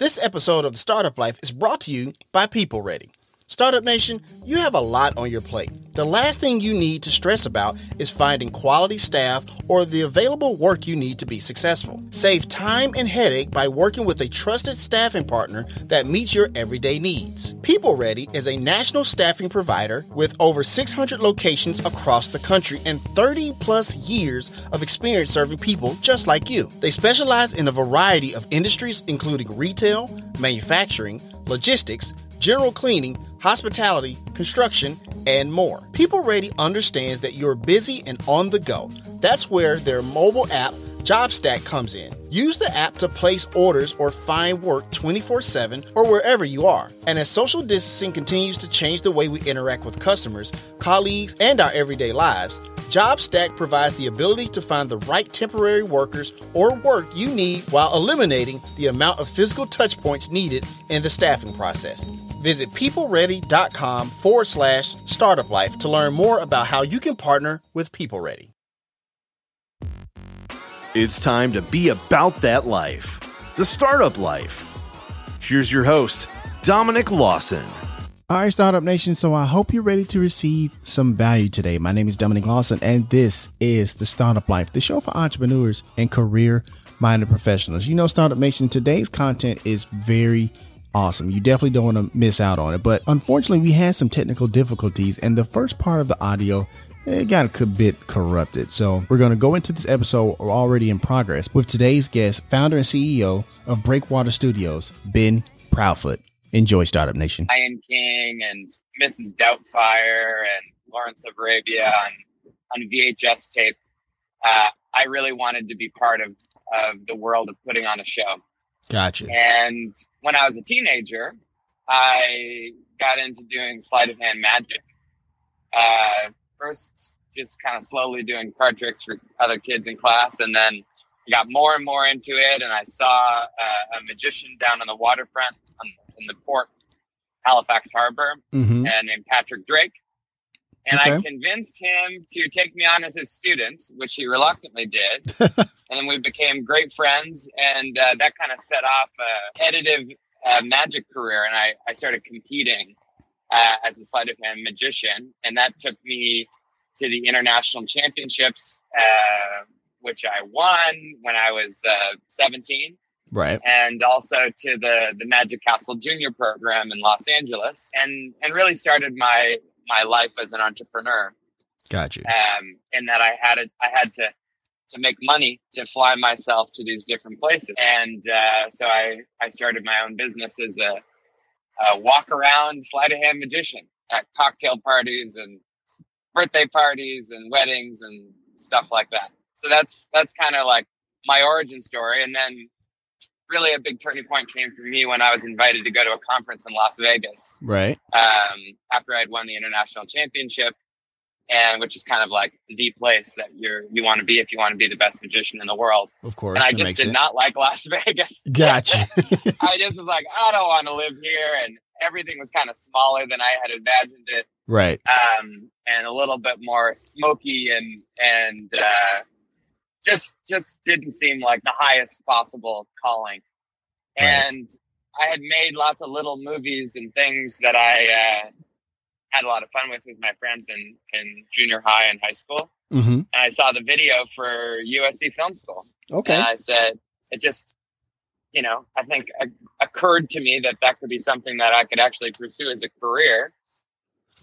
This episode of The Startup Life is brought to you by People Ready. Startup Nation, you have a lot on your plate. The last thing you need to stress about is finding quality staff or the available work you need to be successful. Save time and headache by working with a trusted staffing partner that meets your everyday needs. People Ready is a national staffing provider with over 600 locations across the country and 30 plus years of experience serving people just like you. They specialize in a variety of industries, including retail, manufacturing, logistics, general cleaning, hospitality, construction, and more. People Ready understands that you're busy and on the go. That's where their mobile app, JobStack, comes in. Use the app to place orders or find work 24 7 or wherever you are. And as social distancing continues to change the way we interact with customers, colleagues, and our everyday lives, JobStack provides the ability to find the right temporary workers or work you need while eliminating the amount of physical touch points needed in the staffing process. Visit peopleready.com forward slash startup life to learn more about how you can partner with People Ready. It's time to be about that life, the startup life. Here's your host, Dominic Lawson. All right, Startup Nation. So I hope you're ready to receive some value today. My name is Dominic Lawson, and this is the Startup Life, the show for entrepreneurs and career minded professionals. You know, Startup Nation, today's content is very awesome. You definitely don't want to miss out on it. But unfortunately, we had some technical difficulties, and the first part of the audio it got a bit corrupted. So we're going to go into this episode already in progress with today's guest, founder and CEO of Breakwater Studios, Ben Proudfoot. Enjoy Startup Nation. Lion King and Mrs. Doubtfire and Lawrence of Arabia on, on VHS tape. Uh, I really wanted to be part of, of the world of putting on a show. Gotcha. And when I was a teenager, I got into doing sleight of hand magic. Uh, first, just kind of slowly doing card tricks for other kids in class, and then I got more and more into it. And I saw uh, a magician down on the waterfront on, in the port, Halifax Harbor, Mm-hmm. and named Patrick Drake. And I convinced him to take me on as his student, which he reluctantly did. and then we became great friends, and uh, that kind of set off a competitive uh, magic career. And I, I started competing uh, as a sleight of hand magician, and that took me to the international championships, uh, which I won when I was uh, 17 Right. and also to the the Magic Castle Junior program in Los Angeles, and and really started my my life as an entrepreneur. Gotcha. Um, in that I had a, I had to to make money to fly myself to these different places, and uh, so I I started my own business as a, a walk around sleight of hand magician at cocktail parties and birthday parties and weddings and stuff like that. So that's that's kind of like my origin story, and then really a big turning point came for me when I was invited to go to a conference in Las Vegas Right. um, after I'd won the international championship, and which is kind of like the place that you're you want to be if you want to be the best magician in the world. Of course. And I just did sense. not like Las Vegas. Gotcha. I just was like, I don't want to live here, and everything was kind of smaller than I had imagined it, right. um, and a little bit more smoky and and uh, just just didn't seem like the highest possible calling. Right. And I had made lots of little movies and things that I uh, had a lot of fun with with my friends in in junior high and high school. Mm-hmm. And I saw the video for USC Film School, Okay. and I said, it just, you know, I think it occurred to me that that could be something that I could actually pursue as a career.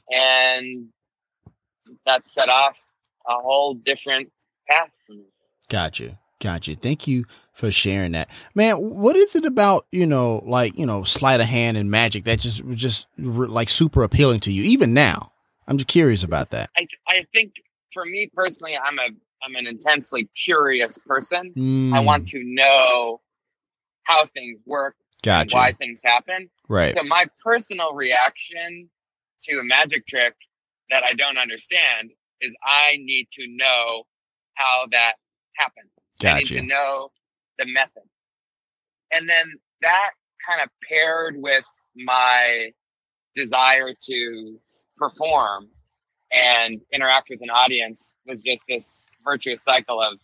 And that set off a whole different path for me. Gotcha. Gotcha. Thank you for sharing that. Man, what is it about, you know, like, you know, sleight of hand and magic that just just like super appealing to you even now? I'm just curious about that. I, I think for me personally, I'm a, I'm an intensely curious person. I Mm, want to know how things work Gotcha. why things happen. Right. So my personal reaction to a magic trick that I don't understand is I need to know how that happened. I need to know the method. And then that kind of paired with my desire to perform and interact with an audience was just this virtuous cycle of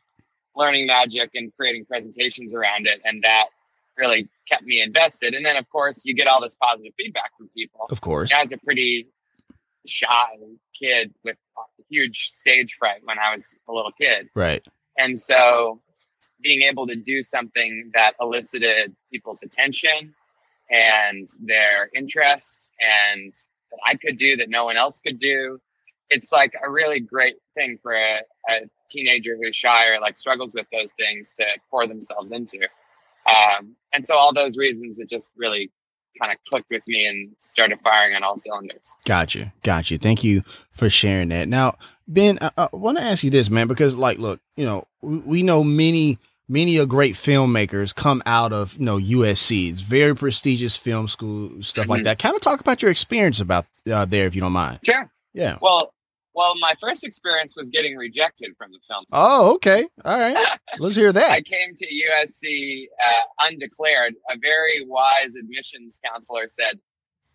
learning magic and creating presentations around it. And that really kept me invested. And then, of course, you get all this positive feedback from people. Of course. I was a pretty shy kid with huge stage fright when I was a little kid. Right. And so being able to do something that elicited people's attention and their interest and that I could do that no one else could do. It's like a really great thing for a, a teenager who's shy or like struggles with those things to pour themselves into. Um, and so all those reasons, it just really kind of clicked with me and started firing on all cylinders. Gotcha. Gotcha. Thank you for sharing that. Now, Ben, I, I want to ask you this, man, because like, look, you know, we, we know many, many of great filmmakers come out of, you know, USC. It's very prestigious film school, stuff mm-hmm. like that. Kind of talk about your experience about uh, there, if you don't mind. Sure. Yeah. Well, well, my first experience was getting rejected from the film school. Oh, okay. All right. Let's hear that. I came to USC uh, undeclared. A very wise admissions counselor said,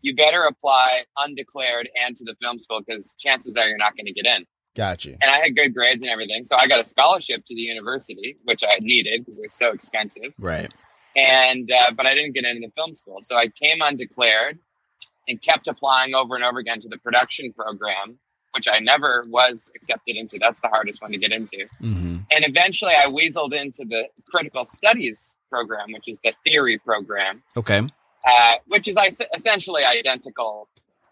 you better apply undeclared and to the film school because chances are you're not going to get in. Gotcha. And I had good grades and everything. So I got a scholarship to the university, which I needed because it was so expensive. Right. And, uh, but I didn't get into the film school. So I came undeclared and kept applying over and over again to the production program which I never was accepted into. That's the hardest one to get into. Mm-hmm. And eventually I weaseled into the critical studies program, which is the theory program. Okay. Uh, which is essentially identical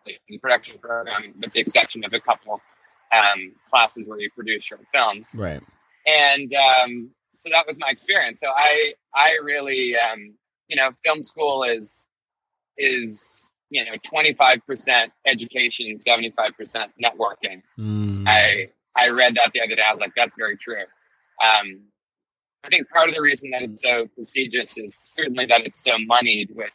to the production program, with the exception of a couple um, classes where you produce short films. Right. And um, so that was my experience. So I, I really, um, you know, film school is, is you know, 25% education, 75% networking. Mm. I, I read that the other day. I was like, that's very true. Um, I think part of the reason that it's so prestigious is certainly that it's so moneyed with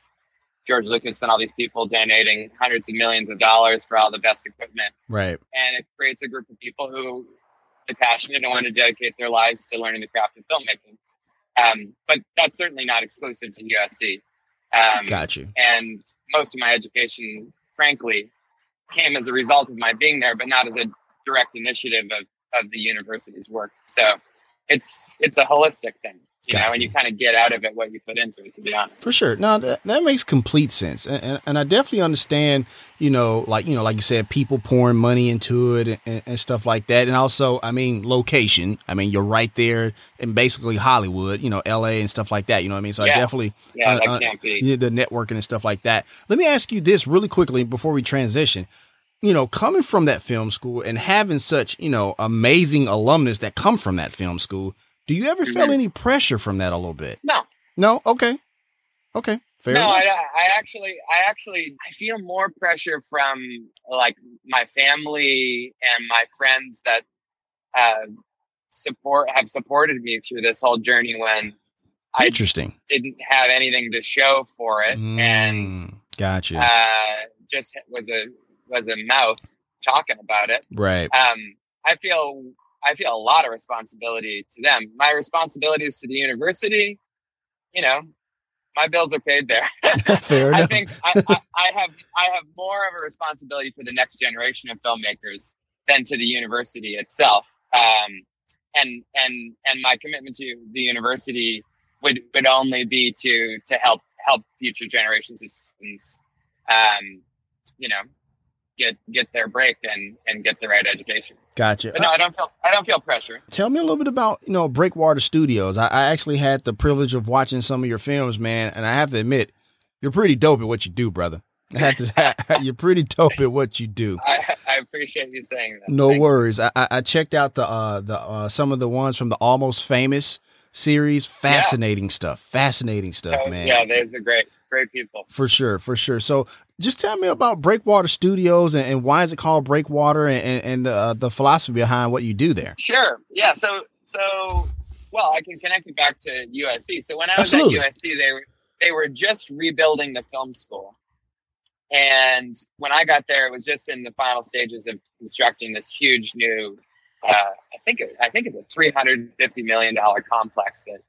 George Lucas and all these people donating hundreds of millions of dollars for all the best equipment. Right. And it creates a group of people who are passionate and want to dedicate their lives to learning the craft of filmmaking. Um, but that's certainly not exclusive to USC. Um, Got you. And most of my education, frankly, came as a result of my being there, but not as a direct initiative of, of the university's work. So it's it's a holistic thing you gotcha. know, and you kind of get out of it what you put into it, to be honest. For sure. No, that, that makes complete sense. And, and, and, I definitely understand, you know, like, you know, like you said, people pouring money into it and, and, stuff like that. And also, I mean, location. I mean, you're right there in basically Hollywood, you know, LA and stuff like that. You know what I mean? So yeah. I definitely, yeah, uh, be. the networking and stuff like that. Let me ask you this really quickly before we transition you know, coming from that film school and having such, you know, amazing alumnus that come from that film school, do you ever feel mm-hmm. any pressure from that a little bit? No. No. Okay. Okay. Fair. No, I, I actually, I actually, I feel more pressure from like my family and my friends that uh, support have supported me through this whole journey when Interesting. I didn't have anything to show for it, mm, and gotcha. Uh, just was a was a mouth talking about it. Right. Um, I feel I feel a lot of responsibility to them. My responsibility is to the university, you know, my bills are paid there. Fair enough. I think I, I, I, have I have more of a responsibility for the next generation of filmmakers than to the university itself. Um, and and and my commitment to the university would would only be to to help help future generations of students. Um, you know, get get their break and and get the right education. Gotcha. But no, I don't feel I don't feel pressure. Tell me a little bit about you know Breakwater Studios. I, I actually had the privilege of watching some of your films, man, and I have to admit, you're pretty dope at what you do, brother. To, you're pretty dope at what you do. I, I appreciate you saying that. No Thanks. worries. I, I checked out the uh, the uh, some of the ones from the Almost Famous series. Fascinating yeah. stuff. Fascinating stuff, oh, man. Yeah, those are great great people. For sure, for sure. So just tell me about Breakwater Studios and, and why is it called Breakwater and, and, the, uh, the philosophy behind what you do there. Sure. Yeah. So, so, well, I can connect it back to USC. So when I was Absolutely. at USC, they were, they were just rebuilding the film school. And when I got there, it was just in the final stages of constructing this huge new, uh, I think, it, I think it's a $350 million complex that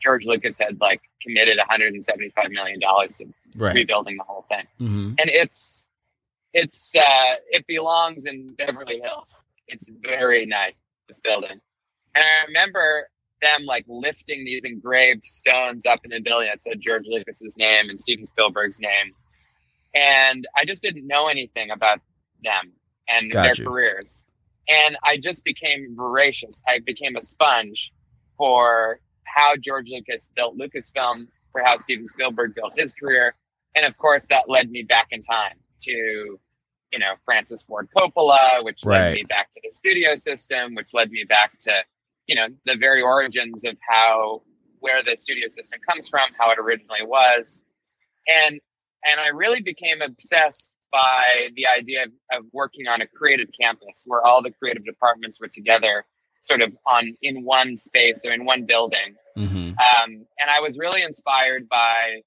George Lucas had like committed 175 million dollars to right. rebuilding the whole thing, mm-hmm. and it's it's uh, it belongs in Beverly Hills. It's very nice this building, and I remember them like lifting these engraved stones up in the building that said George Lucas's name and Steven Spielberg's name. And I just didn't know anything about them and Got their you. careers. And I just became voracious. I became a sponge for how George Lucas built Lucasfilm, for how Steven Spielberg built his career. And of course, that led me back in time to, you know, Francis Ford Coppola, which Right. led me back to the studio system, which led me back to, you know, the very origins of how, where the studio system comes from, how it originally was. And, and I really became obsessed by the idea of, of working on a creative campus where all the creative departments were together sort of on in one space or in one building Mm-hmm. um, and I was really inspired by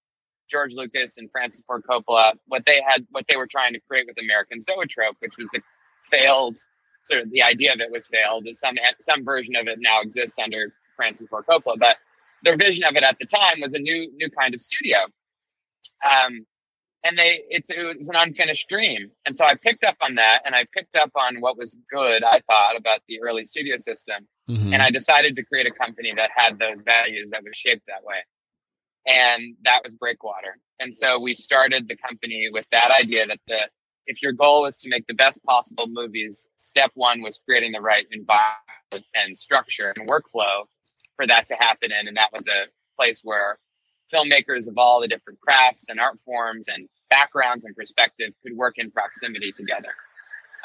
George Lucas and Francis Ford Coppola, what they had, what they were trying to create with American Zoetrope, which was the failed sort of the idea of it was failed. Some some version of it now exists under Francis Ford Coppola, but their vision of it at the time was a new new kind of studio. Um, and they it's it was an unfinished dream, and so I picked up on that, and I picked up on what was good. I thought about the early studio system, Mm-hmm. and I decided to create a company that had those values that was shaped that way. And that was Breakwater. And so we started the company with that idea that the if your goal is to make the best possible movies, step one was creating the right environment and structure and workflow for that to happen in. And that was a place where filmmakers of all the different crafts and art forms and backgrounds and perspective could work in proximity together.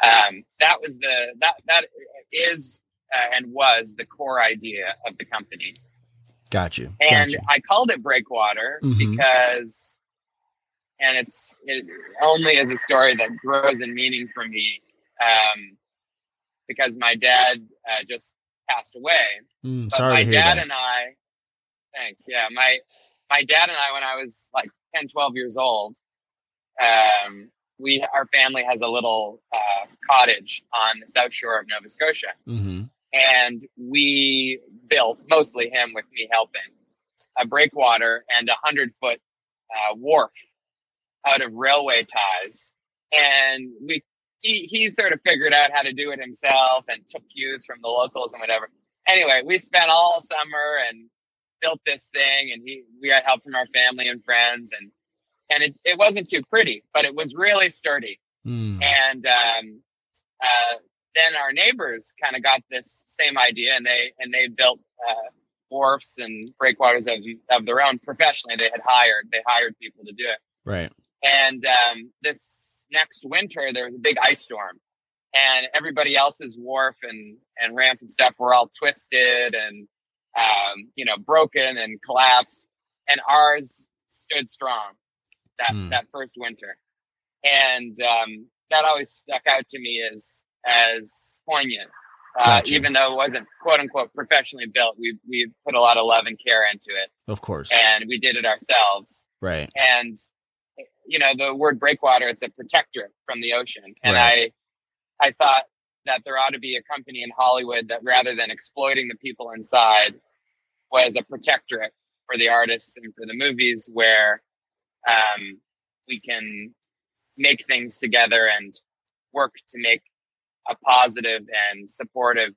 Um, that was the that that is uh, and was the core idea of the company. Got you. And Got you. I called it Breakwater Mhm. because, and it's it only as a story that grows in meaning for me, um, because my dad uh, just passed away. Mm, But sorry my to hear dad that. and I, thanks. Yeah, my my dad and I, when I was like 10, 12 years old, um, we our family has a little uh, cottage on the south shore of Nova Scotia. Mm-hmm. and we built mostly him with me helping a breakwater and a hundred foot uh, wharf out of railway ties. And we he, he sort of figured out how to do it himself and took cues from the locals and whatever. Anyway we spent all summer and built this thing and he we got help from our family and friends and and it, it wasn't too pretty but it was really sturdy Mm. and um, uh, then our neighbors kind of got this same idea, and they and they built uh, wharfs and breakwaters of of their own professionally. They had hired they hired people to do it. Right. And um, this next winter, there was a big ice storm, and everybody else's wharf and and ramp and stuff were all twisted and um, you know broken and collapsed, and ours stood strong that Hmm. that first winter, and um, that always stuck out to me as as poignant. Uh, Gotcha. even though it wasn't quote unquote professionally built, we we put a lot of love and care into it, Of course. and we did it ourselves Right. and you know the word breakwater it's a protectorate from the ocean and Right. i i thought that there ought to be a company in hollywood that rather than exploiting the people inside was a protectorate for the artists and for the movies where um, we can make things together and work to make a positive and supportive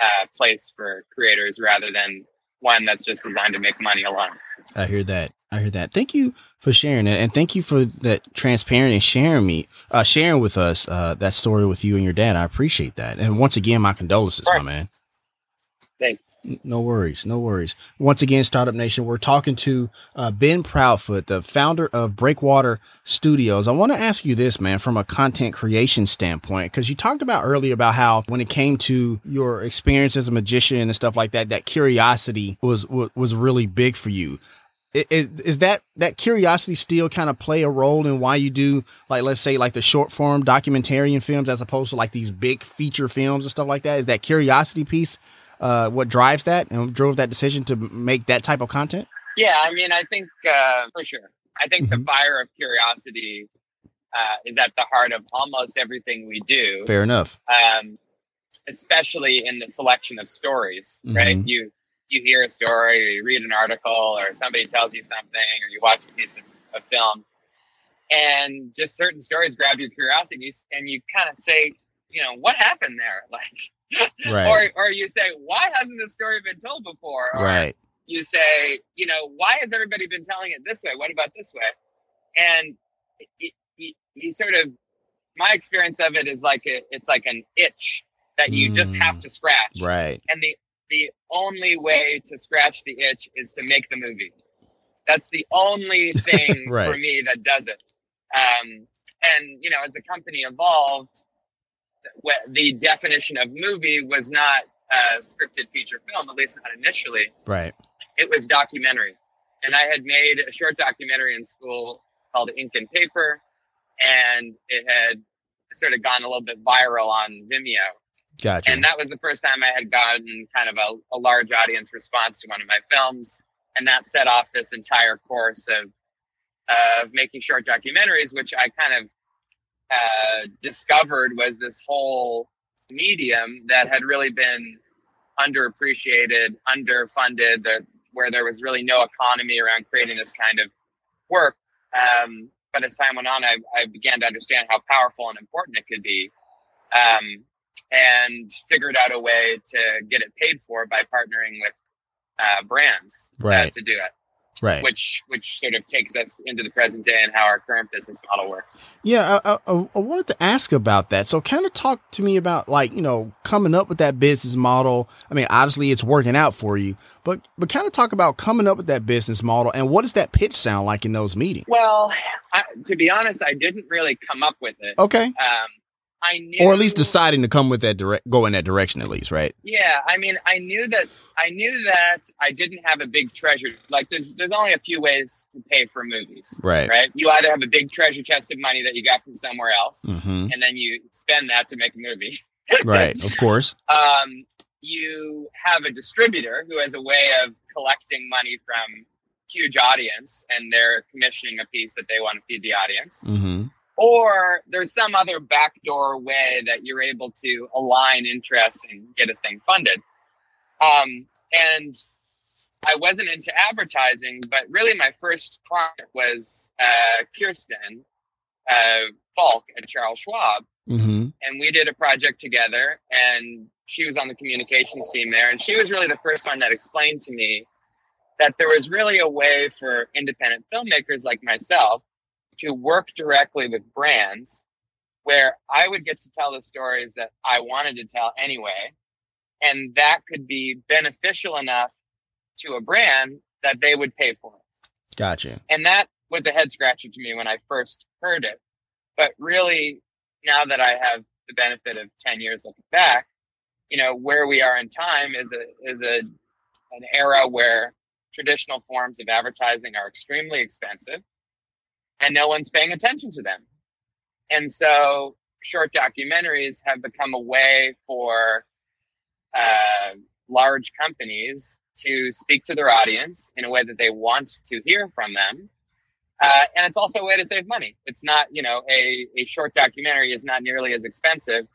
uh, place for creators rather than one that's just designed to make money alone I hear that. I hear that. Thank you for sharing it, and thank you for that transparent and sharing me, uh, sharing with us uh, that story with you and your dad. I appreciate that. And once again, my condolences, my man. Thanks. No worries, no worries. Once again, Startup Nation, we're talking to uh, Ben Proudfoot, the founder of Breakwater Studios. I want to ask you this, man, from a content creation standpoint, because you talked about earlier about how when it came to your experience as a magician and stuff like that, that curiosity was was, was really big for you. Is, is that that curiosity still kind of play a role in why you do like let's say like the short form documentarian films as opposed to like these big feature films and stuff like that? Is that curiosity piece uh, what drives that and drove that decision to make that type of content? Yeah, I mean, I think uh, for sure. I think Mhm. the fire of curiosity uh, is at the heart of almost everything we do, Fair enough. um, especially in the selection of stories. Right? Mhm. You you hear a story, or you read an article, or somebody tells you something, or you watch a piece of, of film, and just certain stories grab your curiosity, and you kind of say, you know, what happened there? Like, Right. or or you say, why hasn't this story been told before? Or right. you say, you know, why has everybody been telling it this way? What about this way? And you, sort of, my experience of it is like a, it's like an itch that you just have Mm. to scratch. Right. And the the only way to scratch the itch is to make the movie. That's the only thing Right. for me that does it. Um, and you know, as the company evolved, the definition of movie was not a scripted feature film, at least not initially. Right. It was documentary, and I had made a short documentary in school called Ink and Paper, and it had sort of gone a little bit viral on Vimeo. Gotcha. And that was the first time I had gotten kind of a, a large audience response to one of my films. And that set off this entire course of, of making short documentaries, which I kind of uh, discovered was this whole medium that had really been underappreciated, underfunded, that, where there was really no economy around creating this kind of work. Um, but as time went on, I, I began to understand how powerful and important it could be. Um, and figured out a way to get it paid for by partnering with uh, brands uh, to do it, right. which which sort of takes us into the present day and how our current business model works. Yeah, I, I, I wanted to ask about that. So, kind of talk to me about like you know coming up with that business model. I mean, obviously it's working out for you, but but kind of talk about coming up with that business model and what does that pitch sound like in those meetings? Well, I, to be honest, I didn't really come up with it. Okay, Um, I knew, or at least deciding to come with that direct, go in that direction at least, right? Yeah, I mean, I knew that I knew that I didn't have a big treasure. Like, there's there's only a few ways to pay for movies, Right. right? You either have a big treasure chest of money that you got from somewhere else, Mm-hmm. and then you spend that to make a movie. Right. Of course. um, you have a distributor who has a way of collecting money from huge audience and they're commissioning a piece that they want to feed the audience Mm-hmm. Or there's some other backdoor way that you're able to align interests and get a thing funded um, and i wasn't into advertising but really my first client was uh, kirsten uh, falk at charles schwab Mm-hmm. and we did a project together and she was on the communications team there and she was really the first one that explained to me that there was really a way for independent filmmakers like myself to work directly with brands where I would get to tell the stories that I wanted to tell anyway and that could be beneficial enough to a brand that they would pay for it Gotcha. and that was a head scratcher to me when I first heard it. But really, now that I have the benefit of 10 years looking back, you know, where we are in time is a, is a, an era where traditional forms of advertising are extremely expensive and no one's paying attention to them. And so short documentaries have become a way for, uh, large companies to speak to their audience in a way that they want to hear from them. Uh, and it's also a way to save money. It's not, you know, a, a short documentary is not nearly as expensive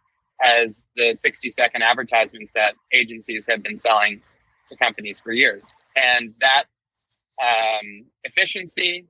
as the 60 second advertisements that agencies have been selling to companies for years. And that um, efficiency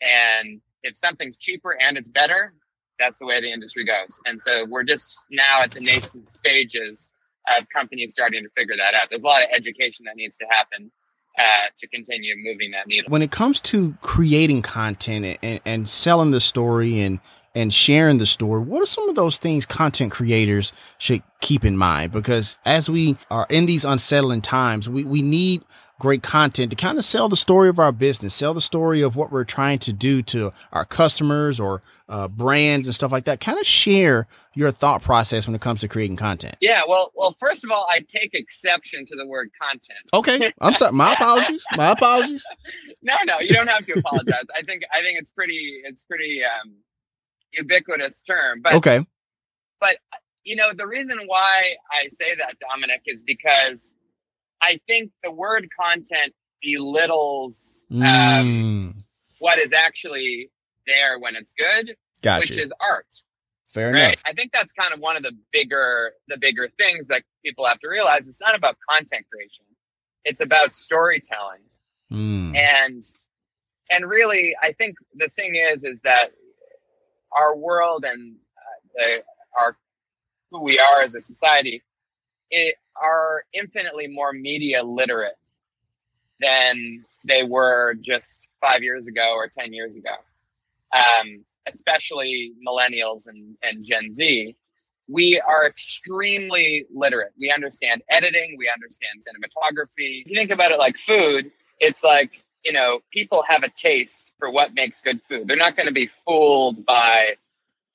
and if something's cheaper and it's better, that's the way the industry goes. And so we're just now at the nascent stages of companies starting to figure that out. There's a lot of education that needs to happen uh, to continue moving that needle. When it comes to creating content and, and selling the story and and sharing the story, what are some of those things content creators should keep in mind? Because as we are in these unsettling times, we, we need great content to kind of sell the story of our business, sell the story of what we're trying to do to our customers or uh, brands and stuff like that. Kind of share your thought process when it comes to creating content. Yeah, well, well, first of all, I take exception to the word content. Okay, I'm sorry. My apologies. My apologies. No, no, you don't have to apologize. I think I think it's pretty it's pretty um, ubiquitous term, but Okay. but you know the reason why I say that, Dominic, is because I think the word content belittles um, Mm, what is actually there when it's good, which is art. Fair right? enough. I think that's kind of one of the bigger the bigger things that people have to realize. It's not about content creation; it's about storytelling. Mm, And and really, I think the thing is is that our world and uh, the, our who we are as a society it, are infinitely more media literate than they were just five years ago or 10 years ago. Um, especially millennials and, and Gen Z, we are extremely literate. We understand editing, we understand cinematography. If you think about it like food, it's like, you know, people have a taste for what makes good food. They're not going to be fooled by,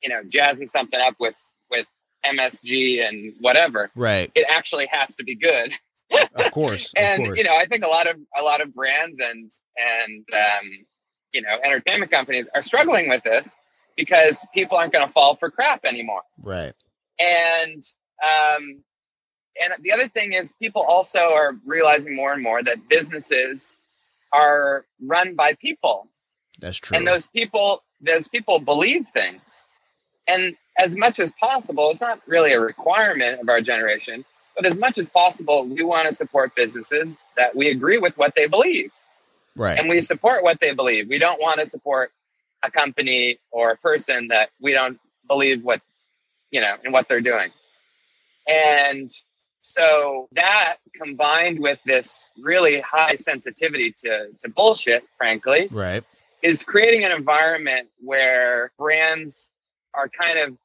you know, jazzing something up with with MSG and whatever. Right. It actually has to be good. Of course. and of course. you know, I think a lot of a lot of brands and and um, you know entertainment companies are struggling with this because people aren't going to fall for crap anymore. right. And um, and the other thing is, people also are realizing more and more that businesses are run by people, That's true. and those people those people believe things. And as much as possible, it's not really a requirement of our generation, but as much as possible, we want to support businesses that we agree with what they believe right. and we support what they believe. We don't want to support a company or a person that we don't believe what you know in what they're doing. And so that combined with this really high sensitivity to, to bullshit, frankly, right. is creating an environment where brands are kind of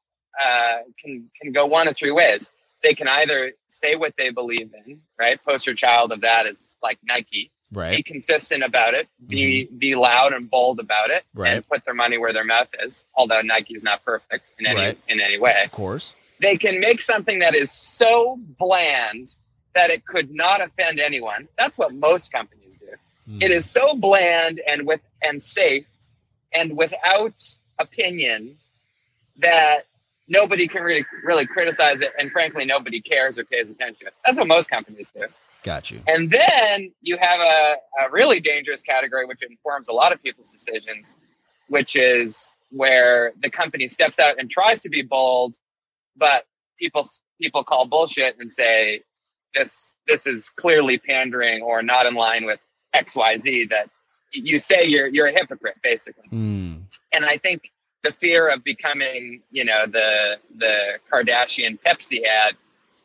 uh, can can go one of three ways. They can either say what they believe in, right? Poster child of that is like Nike. Right. Be consistent about it. Be be loud and bold about it, Right. and put their money where their mouth is. Although Nike is not perfect in any Right. in any way, Of course. they can make something that is so bland that it could not offend anyone. That's what most companies do. Mm. It is so bland and with and safe and without opinion that nobody can really really criticize it and frankly nobody cares or pays attention. That's what most companies do. Got you. And then you have a, a really dangerous category which informs a lot of people's decisions, which is where the company steps out and tries to be bold, but people people call bullshit and say this this is clearly pandering or not in line with XYZ that you say you're you're a hypocrite basically. Mm. And I think the fear of becoming, you know, the the Kardashian Pepsi ad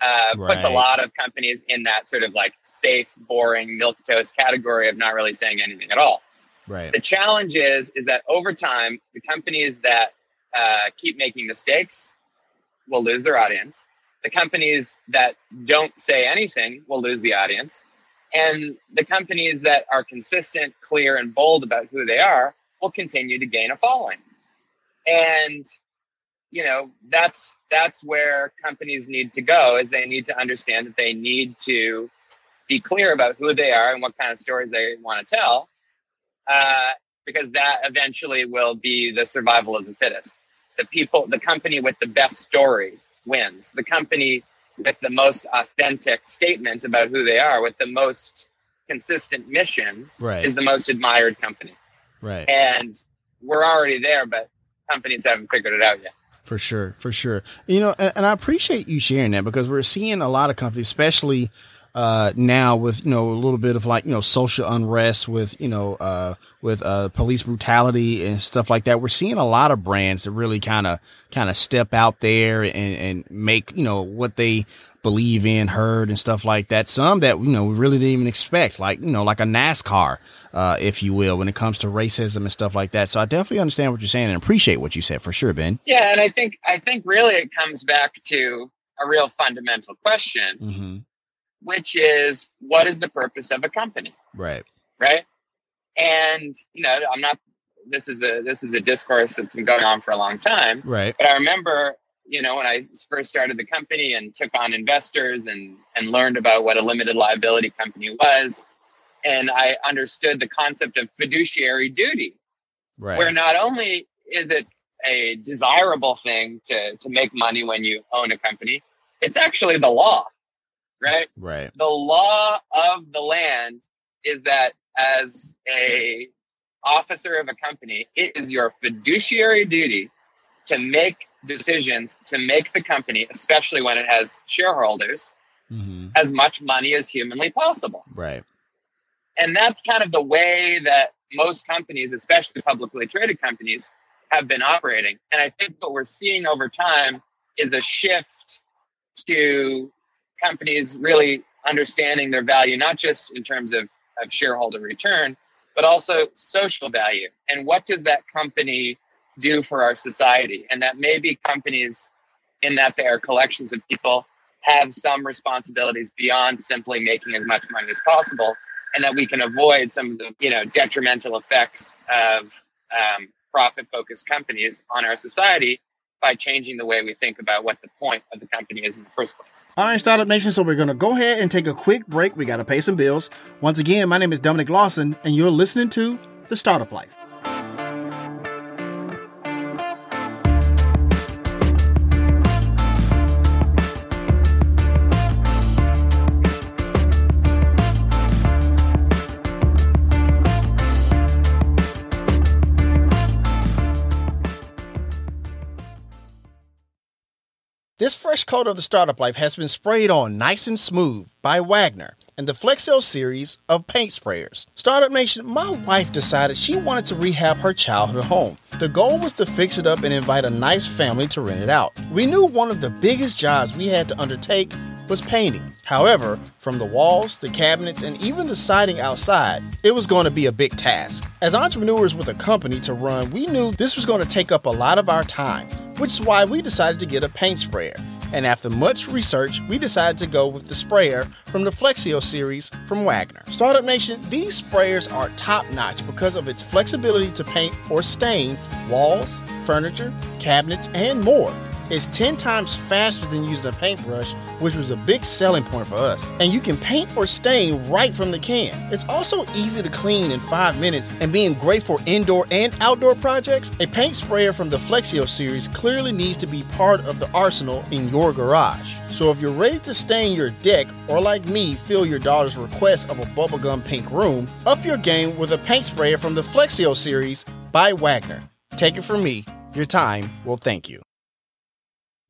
uh, puts a lot of companies in that sort of like safe, boring milk toast category of not really saying anything at all. Right. The challenge is is that over time, the companies that uh, keep making mistakes will lose their audience. The companies that don't say anything will lose the audience, and the companies that are consistent, clear, and bold about who they are will continue to gain a following. And you know that's that's where companies need to go is they need to understand that they need to be clear about who they are and what kind of stories they want to tell uh, because that eventually will be the survival of the fittest. The people, the company with the best story wins. The company with the most authentic statement about who they are, with the most consistent mission, Right. is the most admired company. Right. And we're already there, but companies haven't figured it out yet. For sure, for sure. You know, and, and I appreciate you sharing that because we're seeing a lot of companies, especially uh, now with you know a little bit of like you know social unrest with you know uh, with uh, police brutality and stuff like that. We're seeing a lot of brands that really kind of kind of step out there and and make you know what they believe in, heard, and stuff like that. Some that you know we really didn't even expect, like you know like a NASCAR, uh, if you will, when it comes to racism and stuff like that. So I definitely understand what you're saying and appreciate what you said for sure, Ben. Yeah, and I think I think really it comes back to a real fundamental question, Mm-hmm. which is what is the purpose of a company? Right. right? And you know, I'm not. This is a this is a discourse that's been going on for a long time. Right. But I remember, you know, when I first started the company and took on investors and and learned about what a limited liability company was, and I understood the concept of fiduciary duty, Right. where not only is it a desirable thing to to make money when you own a company, it's actually the law, right? right. the law of the land is that as a officer of a company it is your fiduciary duty to make decisions to make the company especially when it has shareholders Mm-hmm. as much money as humanly possible Right. And that's kind of the way that most companies especially publicly traded companies have been operating and i think what we're seeing over time is a shift to companies really understanding their value, not just in terms of, of shareholder return, but also social value. And what does that company do for our society? And that maybe companies, in that they are collections of people, have some responsibilities beyond simply making as much money as possible, and that we can avoid some of the you know detrimental effects of um, profit-focused companies on our society by changing the way we think about what the point of the company is in the first place. All right, Startup Nation. So we're going to go ahead and take a quick break. We got to pay some bills. Once again, my name is Dominic Lawson, and you're listening to The Startup Life. This fresh coat of the startup life has been sprayed on nice and smooth by Wagner and the Flexio series of paint sprayers. Startup Nation, my wife decided she wanted to rehab her childhood home. The goal was to fix it up and invite a nice family to rent it out. We knew one of the biggest jobs we had to undertake was painting. However, from the walls, the cabinets, and even the siding outside, it was going to be a big task. As entrepreneurs with a company to run, we knew this was going to take up a lot of our time, which is why we decided to get a paint sprayer. And after much research, we decided to go with the sprayer from the Flexio series from Wagner. Startup Nation, these sprayers are top notch because of its flexibility to paint or stain walls, furniture, cabinets, and more. It's 10 times faster than using a paintbrush, which was a big selling point for us. And you can paint or stain right from the can. It's also easy to clean in 5 minutes and being great for indoor and outdoor projects. A paint sprayer from the Flexio series clearly needs to be part of the arsenal in your garage. So if you're ready to stain your deck or like me, fill your daughter's request of a bubblegum pink room, up your game with a paint sprayer from the Flexio series by Wagner. Take it from me, your time will thank you.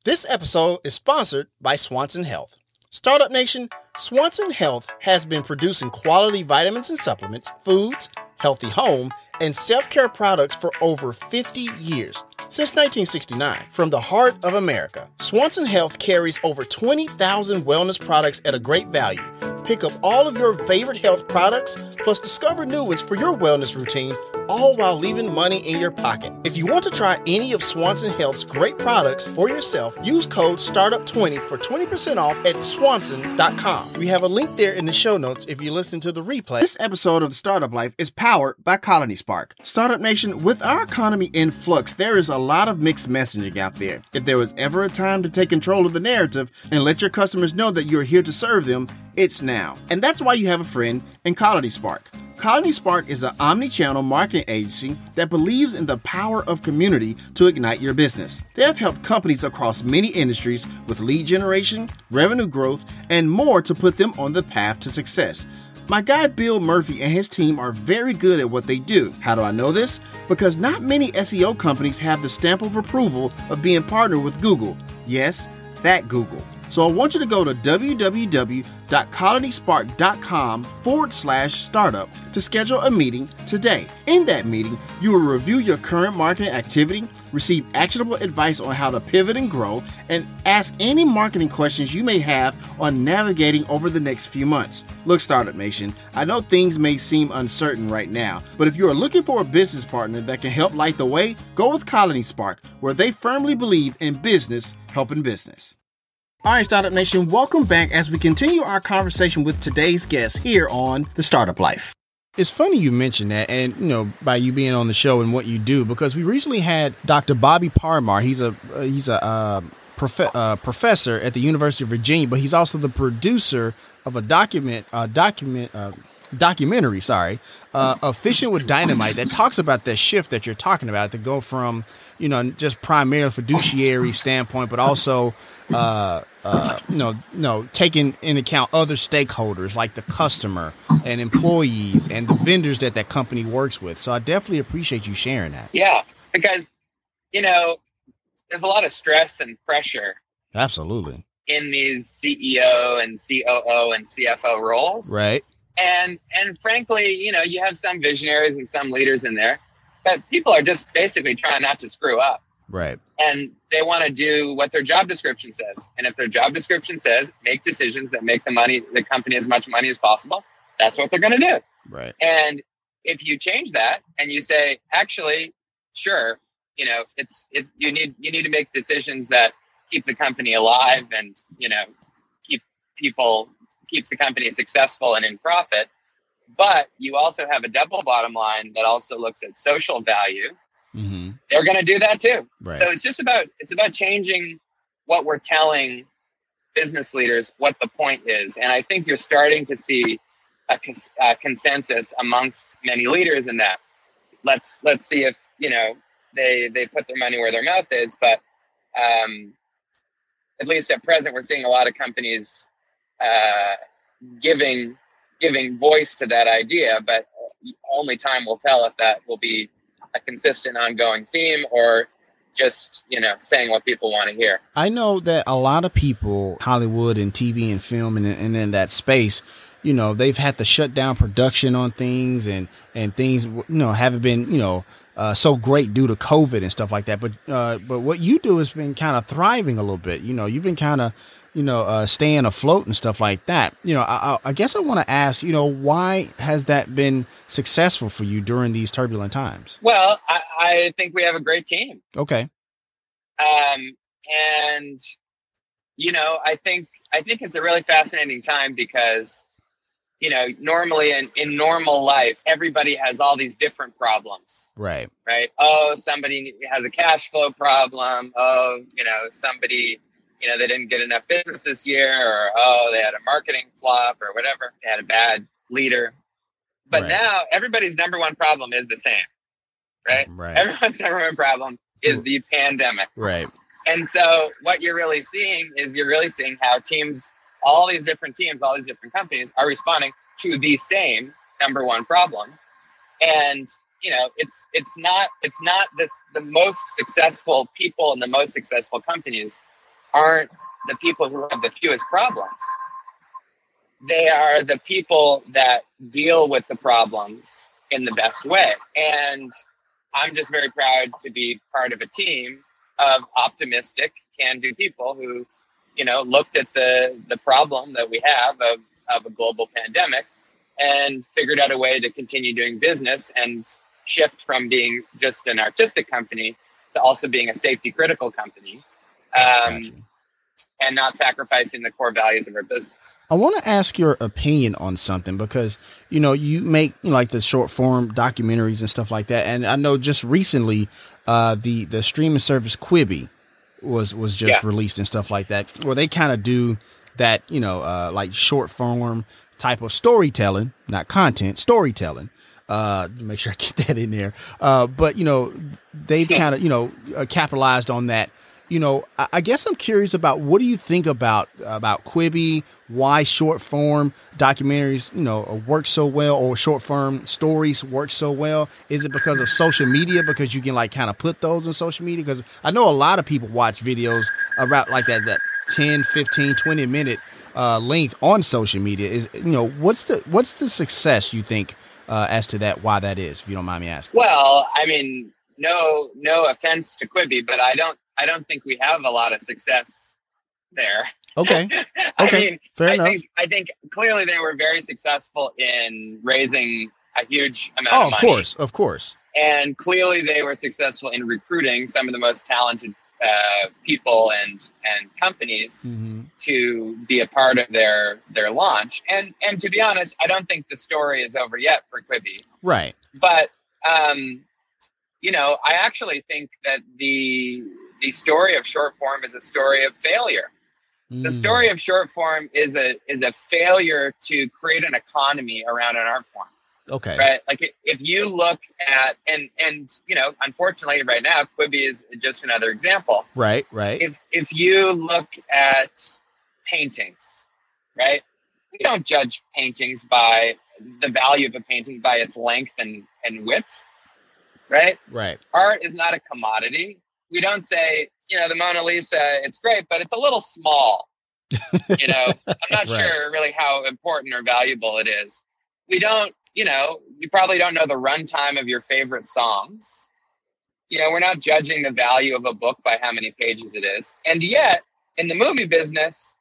This episode is sponsored by Swanson Health. Startup Nation, Swanson Health has been producing quality vitamins and supplements, foods, healthy home, and self care products for over 50 years. Since 1969, from the heart of America, Swanson Health carries over 20,000 wellness products at a great value. Pick up all of your favorite health products, plus discover new ones for your wellness routine, all while leaving money in your pocket. If you want to try any of Swanson Health's great products for yourself, use code STARTUP20 for 20% off at swanson.com. We have a link there in the show notes if you listen to the replay. This episode of the Startup Life is powered by Colony Spark. Startup Nation, with our economy in flux, there is a lot of mixed messaging out there. If there was ever a time to take control of the narrative and let your customers know that you're here to serve them, it's now. And that's why you have a friend in Colony Spark. Colony Spark is an omni channel marketing agency that believes in the power of community to ignite your business. They have helped companies across many industries with lead generation, revenue growth, and more to put them on the path to success. My guy Bill Murphy and his team are very good at what they do. How do I know this? Because not many SEO companies have the stamp of approval of being partnered with Google. Yes, that Google. So I want you to go to www.colonyspark.com forward slash startup to schedule a meeting today. In that meeting, you will review your current marketing activity, receive actionable advice on how to pivot and grow, and ask any marketing questions you may have on navigating over the next few months. Look, Startup Nation, I know things may seem uncertain right now, but if you are looking for a business partner that can help light the way, go with Colony Spark, where they firmly believe in business helping business. All right, Startup Nation, welcome back as we continue our conversation with today's guest here on The Startup Life. It's funny you mentioned that, and you know, by you being on the show and what you do, because we recently had Dr. Bobby Parmar. He's a uh, he's a uh, prof- uh, professor at the University of Virginia, but he's also the producer of a document uh, document uh, documentary. Sorry, uh, of fishing with dynamite that talks about that shift that you're talking about to go from you know just primarily fiduciary standpoint, but also uh, uh, you know, know, taking in account other stakeholders like the customer and employees and the vendors that that company works with. So I definitely appreciate you sharing that. Yeah, because you know, there's a lot of stress and pressure. Absolutely. In these CEO and COO and CFO roles, right? And and frankly, you know, you have some visionaries and some leaders in there, but people are just basically trying not to screw up. Right. and they want to do what their job description says. And if their job description says make decisions that make the money, the company as much money as possible, that's what they're going to do. Right. And if you change that and you say, actually, sure, you know, it's it you need you need to make decisions that keep the company alive and you know keep people keep the company successful and in profit. But you also have a double bottom line that also looks at social value. Mm-hmm. They're going to do that too. Right. So it's just about it's about changing what we're telling business leaders what the point is, and I think you're starting to see a, cons- a consensus amongst many leaders in that. Let's let's see if you know they they put their money where their mouth is, but um, at least at present, we're seeing a lot of companies uh, giving giving voice to that idea, but only time will tell if that will be a consistent ongoing theme or just you know saying what people want to hear I know that a lot of people, Hollywood and TV and film and, and in that space, you know, they've had to shut down production on things and, and things, you know, haven't been, you know, uh, so great due to COVID and stuff like that. But, uh, but what you do has been kind of thriving a little bit. You know, you've been kind of, you know, uh, staying afloat and stuff like that. You know, I, I- I guess I want to ask, you know, why has that been successful for you during these turbulent times? well i, I think we have a great team Okay. um, and you know i think i think it's a really fascinating time because you know normally in, in normal life everybody has all these different problems Right. right oh somebody has a cash flow problem oh you know somebody you know they didn't get enough business this year or oh they had a marketing flop or whatever they had a bad leader but Right. now everybody's number one problem is the same right Right. everyone's number one problem is the pandemic Right. and so what you're really seeing is you're really seeing how teams, all these different teams, all these different companies are responding to the same number one problem. And you know, it's it's not it's not this the most successful people and the most successful companies aren't the people who have the fewest problems. They are the people that deal with the problems in the best way. And I'm just very proud to be part of a team of optimistic, can-do people who, you know, looked at the the problem that we have of of a global pandemic and figured out a way to continue doing business and shift from being just an artistic company to also being a safety critical company, um, Gotcha. and not sacrificing the core values of our business. I want to ask your opinion on something because you know you make you know, like the short form documentaries and stuff like that, and I know just recently uh, the the streaming service Quibi was was just Yeah. released and stuff like that, where they kind of do that you know uh, like short form type of storytelling, not content storytelling. Uh, make sure I get that in there. Uh, but you know they've kind of you know uh, capitalized on that you know, I, guess I'm curious about what do you think about about Quibi? Why short form documentaries, you know, work so well, or short form stories work so well? Is it because of social media? Because you can like kind of put those on social media? Because I know a lot of people watch videos about like that that 10, 15, 20 minute uh, length on social media. Is you know, what's the what's the success you think uh, as to that? Why that is? If you don't mind me asking. Well, I mean, no no offense to Quibi, but I don't I don't think we have a lot of success there. Okay, I Okay, mean, fair I enough. think I think clearly they were very successful in raising a huge amount Oh, of of course, of course. and clearly they were successful in recruiting some of the most talented uh, people and and companies Mm-hmm. to be a part of their their launch. And and to be honest, I don't think the story is over yet for Quibi. Right. But um, you know, I actually think that the the story of short form is a story of failure. The Mm. story of short form is a is a failure to create an economy around an art form Okay. right? Like if you look at and and you know, unfortunately, right now, Quibi is just another example. Right. Right. If if you look at paintings, right? We don't judge paintings by the value of a painting by its length and and width, right? right. Art is not a commodity. We don't say, you know, the Mona Lisa, it's great, but it's a little small. you know, I'm not Right. sure really how important or valuable it is. We don't, you know, you probably don't know the runtime of your favorite songs, you know, we're not judging the value of a book by how many pages it is. And yet, in the movie business,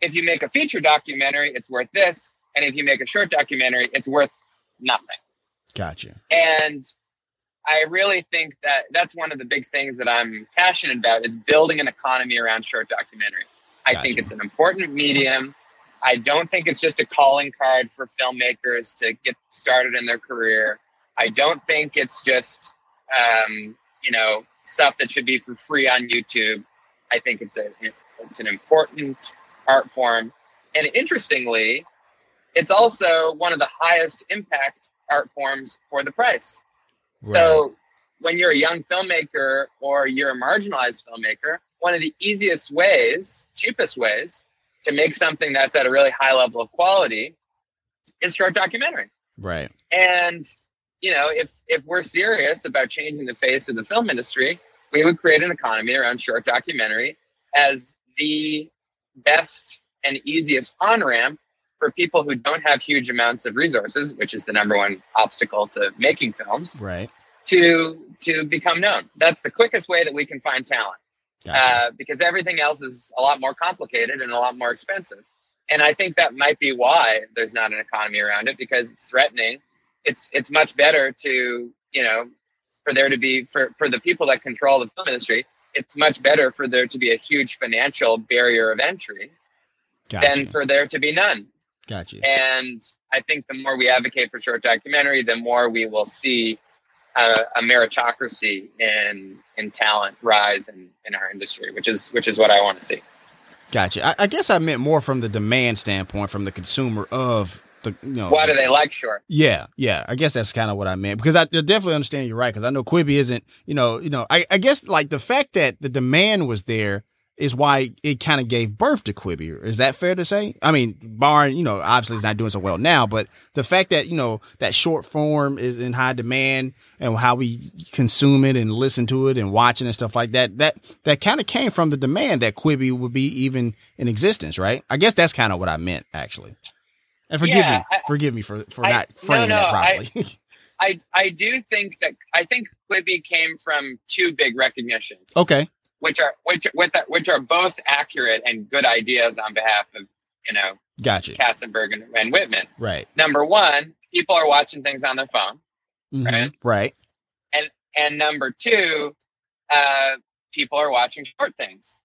if you make a feature documentary, it's worth this. And if you make a short documentary, it's worth nothing. Gotcha. And I really think that that's one of the big things that I'm passionate about is building an economy around short documentary. I think it's an important medium. I don't think it's just a calling card for filmmakers to get started in their career. I don't think it's just um, you know stuff that should be for free on YouTube. I think it's a it's an important art form, and interestingly, it's also one of the highest impact art forms for the price. So when you're a young filmmaker or you're a marginalized filmmaker, one of the easiest ways, cheapest ways to make something that's at a really high level of quality is short documentary. right. And you know, if if we're serious about changing the face of the film industry, we would create an economy around short documentary as the best and easiest on ramp for people who don't have huge amounts of resources, which is the number one obstacle to making films, Right. to to become known. That's the quickest way that we can find talent Gotcha. uh, because everything else is a lot more complicated and a lot more expensive. And I think that might be why there's not an economy around it because it's threatening. It's it's much better to you know for there to be for for the people that control the film industry. It's much better for there to be a huge financial barrier of entry gotcha. than for there to be none. Gotcha. And I think the more we advocate for short documentary, the more we will see a, a meritocracy in in talent rise in, in our industry, which is which is what I want to see. Gotcha. I, I guess I meant more from the demand standpoint, from the consumer of the you know. Why do they like short? Yeah, yeah. I guess that's kind of what I meant because I definitely understand you're right because I know Quibi isn't. You know, you know. I, I guess like the fact that the demand was there is why it kind of gave birth to Quibi. Is that fair to say? I mean, barring you know, obviously it's not doing so well now, but the fact that you know that short form is in high demand and how we consume it and listen to it and watching and stuff like that, that that kind of came from the demand that Quibi would be even in existence, right? I guess that's kind of what I meant actually. And forgive Yeah, me, I- forgive me for for I- not framing no, that I- properly. I I do think that I think Quibi came from two big recognitions, okay, which are which which are, which are both accurate and good ideas on behalf of you know gotcha. Katzenberg and, and Whitman. Right, Number one, people are watching things on their phone. Mhm. Right. right, and number two, uh, people are watching short things,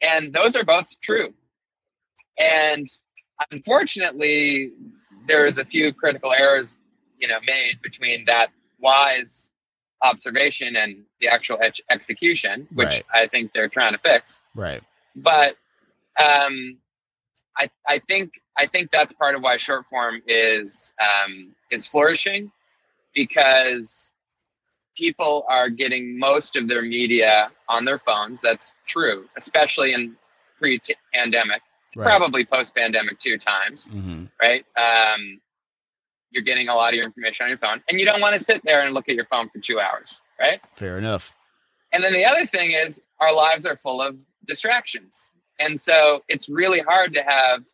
and those are both true. And unfortunately, there's a few critical errors, you know, made between that wise observation and the actual ex- execution, which Right. I think they're trying to fix. right. But um, I I think I think that's part of why short form is um, is flourishing because people are getting most of their media on their phones. That's true, especially in pre-pandemic, Right. probably post-pandemic two times, hmm right? Um, you're getting a lot of your information on your phone, and you don't want to sit there and look at your phone for two hours, right? Fair enough. And then the other thing is our lives are full of distractions. And so it's really hard to have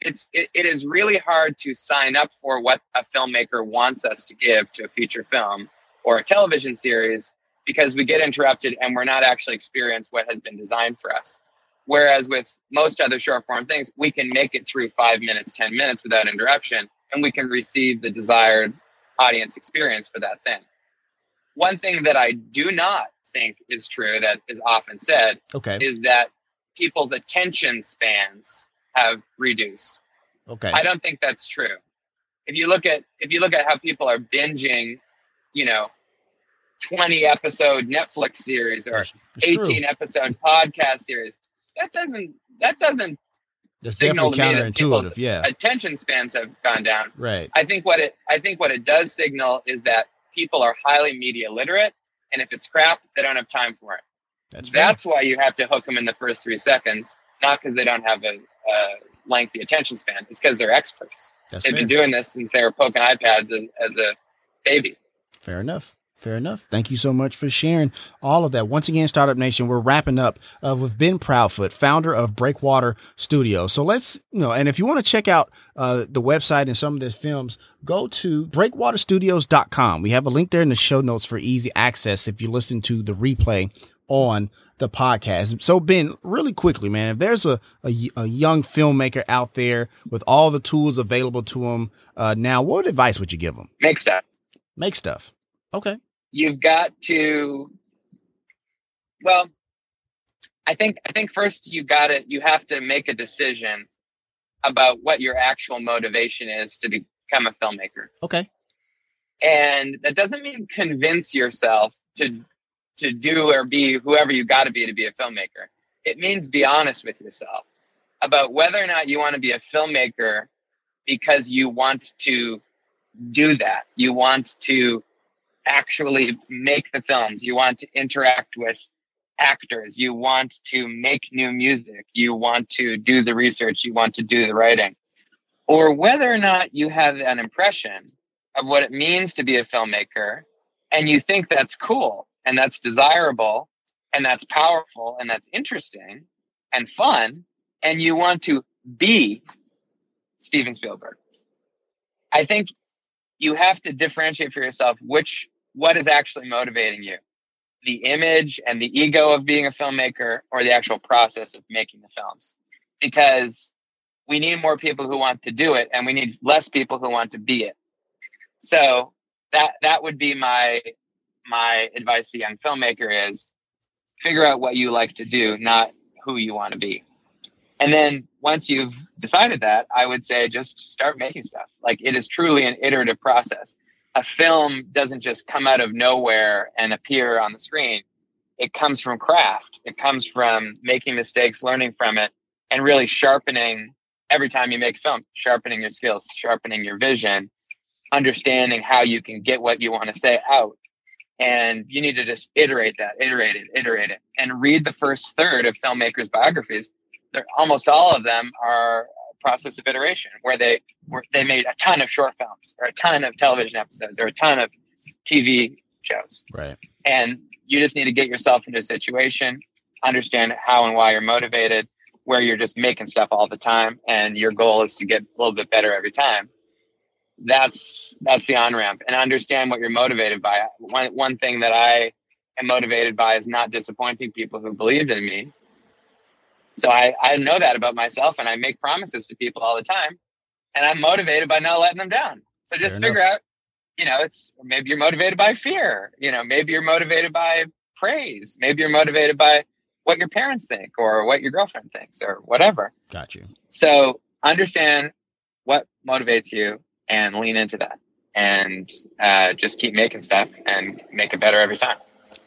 it's it, it is really hard to sign up for what a filmmaker wants us to give to a feature film or a television series because we get interrupted and we're not actually experience what has been designed for us. Whereas with most other short form things, we can make it through five minutes, 10 minutes without interruption, and we can receive the desired audience experience for that thing. One thing that I do not think is true that is often said Okay. is that people's attention spans have reduced. Okay. I don't think that's true. If you look at if you look at how people are binging, you know, 20 episode Netflix series or it's true. 18 episode podcast series, that doesn't that doesn't That's signal definitely to me that people's counterintuitive. Yeah. attention spans have gone down. right. I think what it I think what it does signal is that people are highly media literate and if it's crap, they don't have time for it. That's fair. That's why you have to hook them in the first three seconds, not because they don't have a, a lengthy attention span. It's because they're experts. That's They've fair. been doing this since they were poking iPads as, as a baby. Fair enough. Fair enough. Thank you so much for sharing all of that. Once again, Startup Nation, we're wrapping up uh, with Ben Proudfoot, founder of Breakwater Studio. So let's, you know, and if you want to check out uh, the website and some of his films, go to breakwaterstudios.com. We have a link there in the show notes for easy access if you listen to the replay on the podcast. So, Ben, really quickly, man, if there's a, a, a young filmmaker out there with all the tools available to them uh, now, what advice would you give them? Make stuff. Make stuff. Okay you've got to well i think i think first you got to you have to make a decision about what your actual motivation is to become a filmmaker. Okay. And that doesn't mean convince yourself to to do or be whoever you got to be to be a filmmaker. It means be honest with yourself about whether or not you want to be a filmmaker because you want to do that. You want to actually make the films. You want to interact with actors. You want to make new music. You want to do the research. You want to do the writing. Or whether or not you have an impression of what it means to be a filmmaker and you think that's cool and that's desirable and that's powerful and that's interesting and fun and you want to be Steven Spielberg. I think you have to differentiate for yourself which what is actually motivating you? The image and the ego of being a filmmaker or the actual process of making the films? Because we need more people who want to do it and we need less people who want to be it. So that that would be my my advice to young filmmaker is figure out what you like to do not who you want to be. And then once you've decided that i would say just start making stuff. Like it is truly an iterative process a film doesn't just come out of nowhere and appear on the screen. It comes from craft. It comes from making mistakes, learning from it, and really sharpening every time you make film, sharpening your skills, sharpening your vision, understanding how you can get what you want to say out. And you need to just iterate that, iterate it, iterate it, and read the first third of filmmakers' biographies. They're, almost all of them are process of iteration where they were they made a ton of short films or a ton of television episodes or a ton of TV shows. Right. And you just need to get yourself into a situation, understand how and why you're motivated, where you're just making stuff all the time and your goal is to get a little bit better every time. That's that's the on ramp and understand what you're motivated by. One one thing that I am motivated by is not disappointing people who believed in me so I, I know that about myself and I make promises to people all the time and I'm motivated by not letting them down. So just Fair figure enough. out, you know, it's maybe you're motivated by fear, you know, maybe you're motivated by praise, maybe you're motivated by what your parents think or what your girlfriend thinks or whatever. Got you. So understand what motivates you and lean into that and uh, just keep making stuff and make it better every time.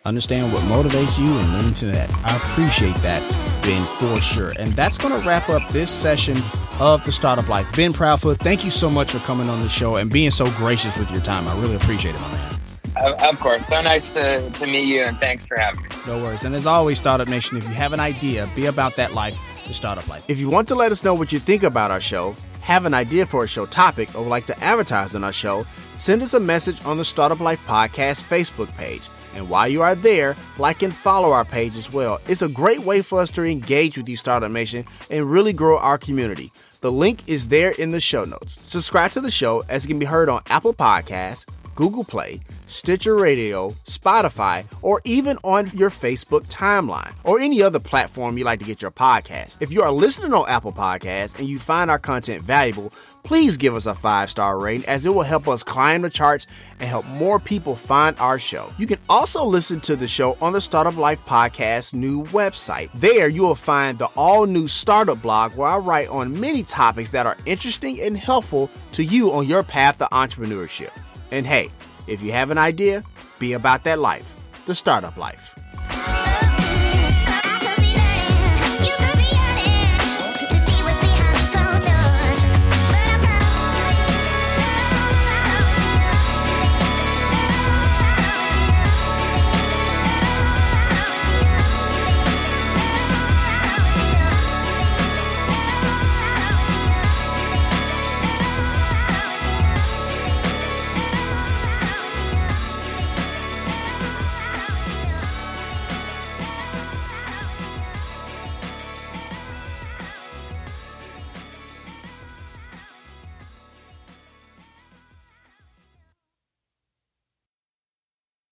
Understand what motivates you and lean to that. I appreciate that, Ben, for sure. And that's going to wrap up this session of the Startup Life. Ben Proudfoot, thank you so much for coming on the show and being so gracious with your time. I really appreciate it, my man. Of course. So nice to, to meet you, and thanks for having me. No worries. And as always, Startup Nation, if you have an idea, be about that life, the Startup Life. If you want to let us know what you think about our show, have an idea for a show topic, or would like to advertise on our show, send us a message on the Startup Life Podcast Facebook page. And while you are there, like and follow our page as well. It's a great way for us to engage with you, Startup Nation, and really grow our community. The link is there in the show notes. Subscribe to the show as it can be heard on Apple Podcasts, Google Play, Stitcher Radio, Spotify, or even on your Facebook timeline or any other platform you like to get your podcast. If you are listening on Apple Podcasts and you find our content valuable, please give us a five star rating as it will help us climb the charts and help more people find our show. You can also listen to the show on the Startup Life Podcast new website. There you will find the all new startup blog where I write on many topics that are interesting and helpful to you on your path to entrepreneurship. And hey, if you have an idea, be about that life, the startup life.